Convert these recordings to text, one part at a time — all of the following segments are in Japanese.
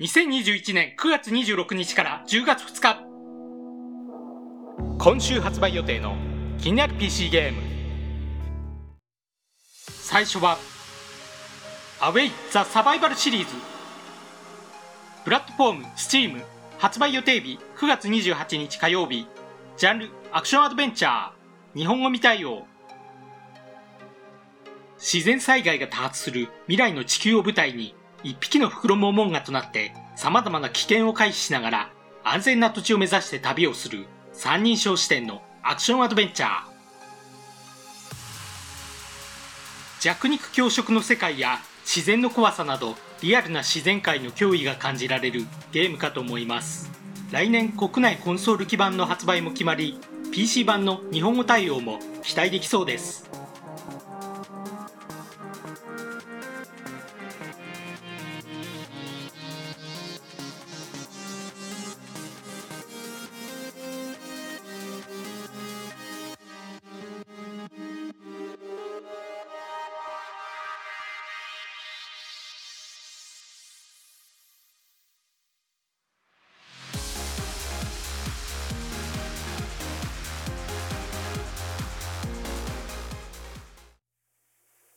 2021年9月26日から10月2日。今週発売予定の気になる PC ゲーム。最初はアウェイ・ザ・サバイバルシリーズ。プラットフォーム Steam 発売予定日9月28日火曜日。ジャンルアクションアドベンチャー。日本語未対応。自然災害が多発する未来の地球を舞台に一匹のフクロモモンガとなって様々な危険を回避しながら安全な土地を目指して旅をする三人称視点のアクションアドベンチャー。弱肉強食の世界や自然の怖さなどリアルな自然界の脅威が感じられるゲームかと思います。来年国内コンソール基盤の発売も決まり PC 版の日本語対応も期待できそうです。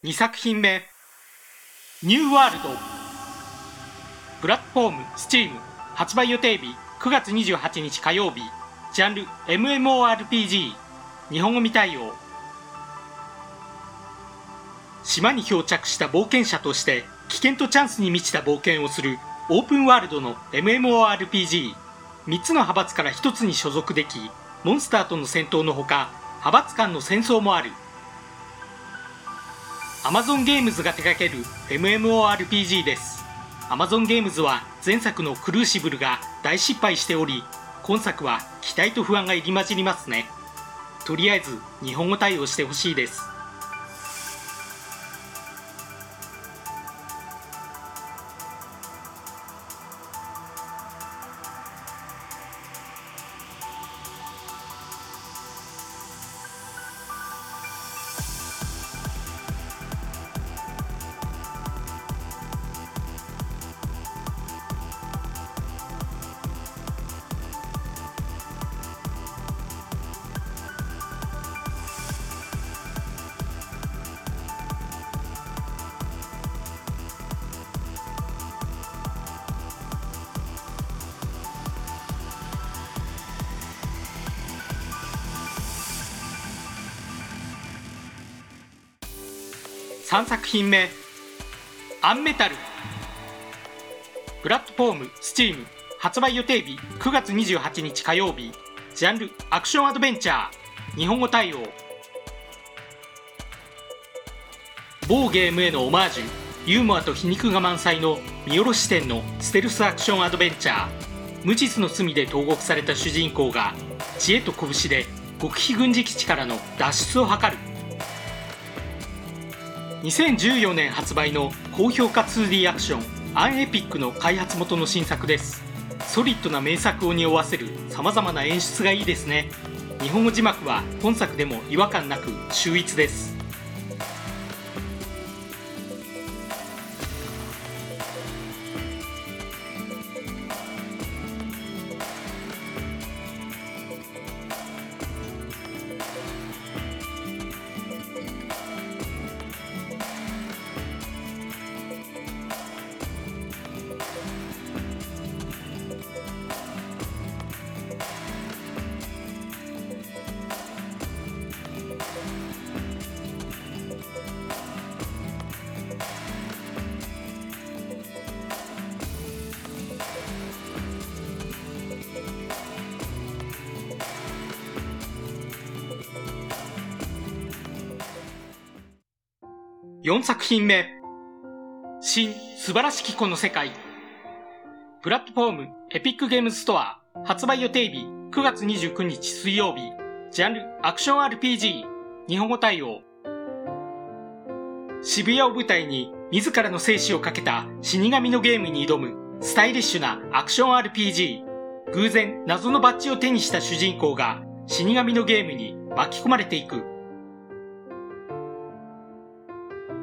2作品目。ニューワールド。プラットフォーム Steam 発売予定日9月28日火曜日。ジャンル MMORPG 日本語未対応。島に漂着した冒険者として危険とチャンスに満ちた冒険をするオープンワールドの MMORPG3 つの派閥から1つに所属できモンスターとの戦闘のほか派閥間の戦争もある。Amazon ゲームズが手掛ける MMORPG です。Amazon ゲームズは前作のクルーシブルが大失敗しており今作は期待と不安が入り混じりますね。とりあえず日本語対応してほしいです。3作品目アンメタル。プラットフォーム Steam 発売予定日9月28日火曜日。ジャンルアクションアドベンチャー。日本語対応。某ゲームへのオマージュ。ユーモアと皮肉が満載の見下ろし点のステルスアクションアドベンチャー。無実の罪で投獄された主人公が知恵と拳で極秘軍事基地からの脱出を図る。2014年発売の高評価 2D アクションアンエピックの開発元の新作です。ソリッドな名作を匂わせるさまざまな演出がいいですね。日本語字幕は本作でも違和感なく秀逸です。4作品目。新素晴らしきこの世界。プラットフォームエピックゲームストア。発売予定日9月29日水曜日。ジャンルアクション RPG 日本語対応。渋谷を舞台に自らの生死をかけた死神のゲームに挑むスタイリッシュなアクション RPG 偶然謎のバッジを手にした主人公が死神のゲームに巻き込まれていく。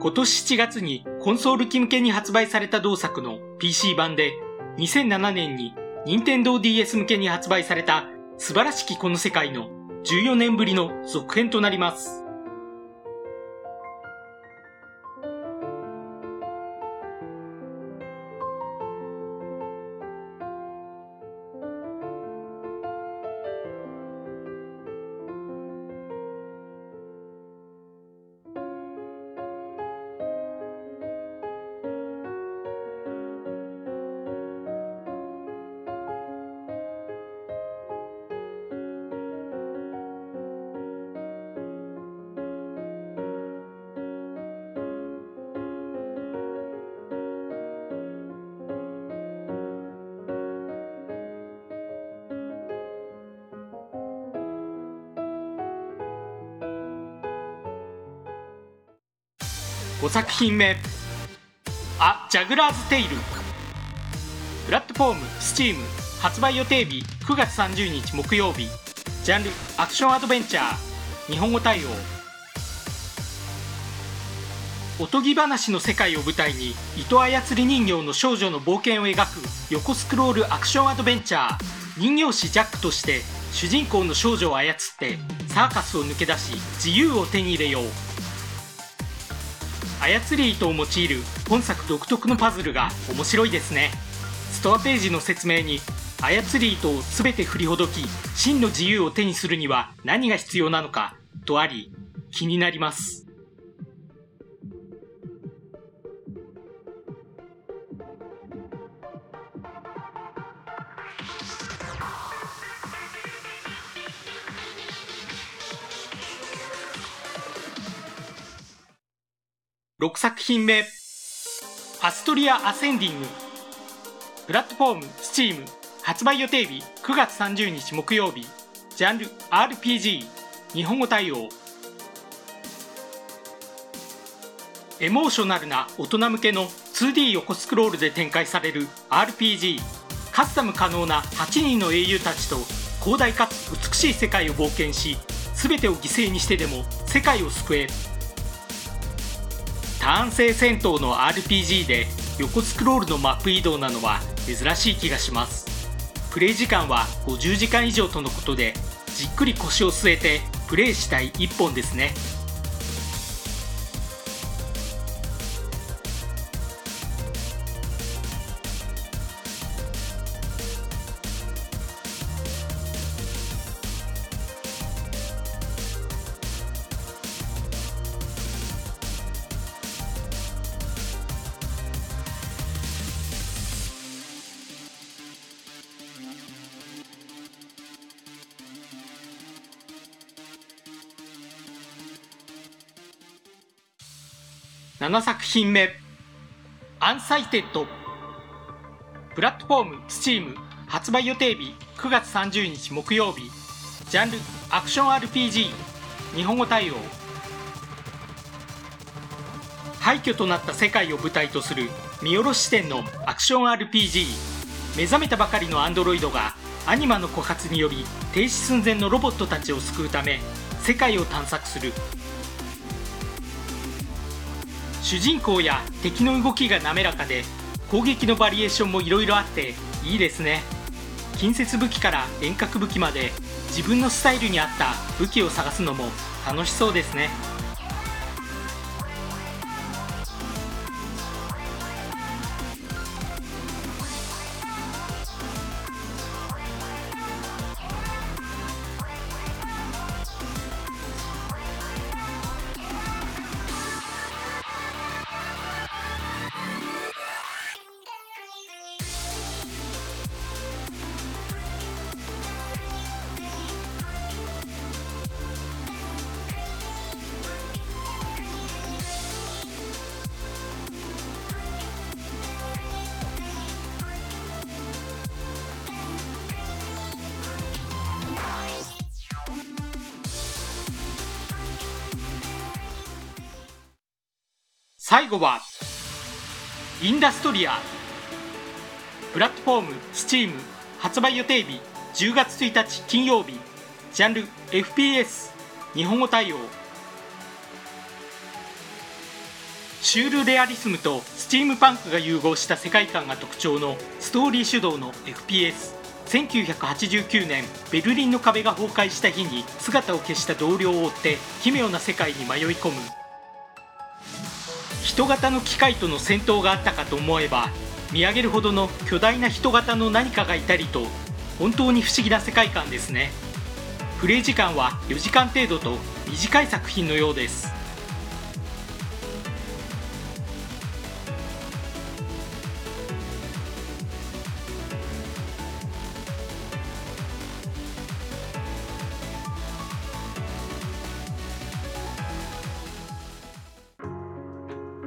今年7月にコンソール機向けに発売された同作の PC 版で2007年に任天堂 d s 向けに発売された素晴らしきこの世界の14年ぶりの続編となります。5作品目「あジャグラーズ・テイル」プラットフォーム STEAM 発売予定日9月30日木曜日。ジャンルアクションアドベンチャー。日本語対応。おとぎ話の世界を舞台に糸操り人形の少女の冒険を描く横スクロールアクションアドベンチャー。人形師ジャックとして主人公の少女を操ってサーカスを抜け出し自由を手に入れよう。操り糸を用いる本作独特のパズルが面白いですね。ストアページの説明に操り糸を全て振りほどき真の自由を手にするには何が必要なのかとあり気になります。6作品目。アストリア・アセンディング。プラットフォーム STEAM 発売予定日9月30日木曜日。ジャンル RPG 日本語対応。エモーショナルな大人向けの 2D 横スクロールで展開される RPG カスタム可能な8人の英雄たちと広大かつ美しい世界を冒険し全てを犠牲にしてでも世界を救え。ターン制戦闘の RPG で横スクロールのマップ移動なのは珍しい気がします。プレイ時間は50時間以上とのことでじっくり腰を据えてプレイしたい1本ですね。7作品目。 Unsighted。プラットフォーム STEAM 発売予定日9月30日木曜日。ジャンルアクション RPG 日本語対応。廃墟となった世界を舞台とする見下ろし視点のアクション RPG 目覚めたばかりのアンドロイドがアニマの枯渇により停止寸前のロボットたちを救うため世界を探索する。主人公や敵の動きが滑らかで攻撃のバリエーションもいろいろあっていいですね。近接武器から遠隔武器まで自分のスタイルに合った武器を探すのも楽しそうですね。最後はインダストリア。プラットフォーム STEAM 発売予定日10月1日金曜日。ジャンル FPS 日本語対応。シュールレアリスムとスチームパンクが融合した世界観が特徴のストーリー主導の FPS1989 年ベルリンの壁が崩壊した日に姿を消した同僚を追って奇妙な世界に迷い込む。人型の機械との戦闘があったかと思えば見上げるほどの巨大な人型の何かがいたりと本当に不思議な世界観ですね。プレイ時間は4時間程度と短い作品のようです。